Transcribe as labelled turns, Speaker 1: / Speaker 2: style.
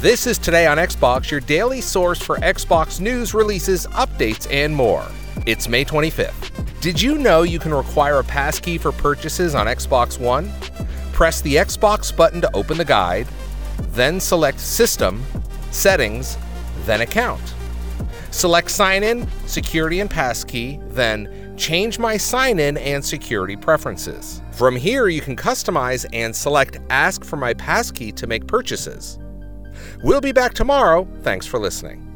Speaker 1: This is Today on Xbox, your daily source for Xbox news, releases, updates, and more. It's May 25th. Did you know you can require a passkey for purchases on Xbox One? Press the Xbox button to open the guide, then select System, Settings, then Account. Select Sign In, Security, and Passkey, then Change My Sign In and Security Preferences. From here, you can customize and select Ask for My Passkey to make purchases. We'll be back tomorrow. Thanks for listening.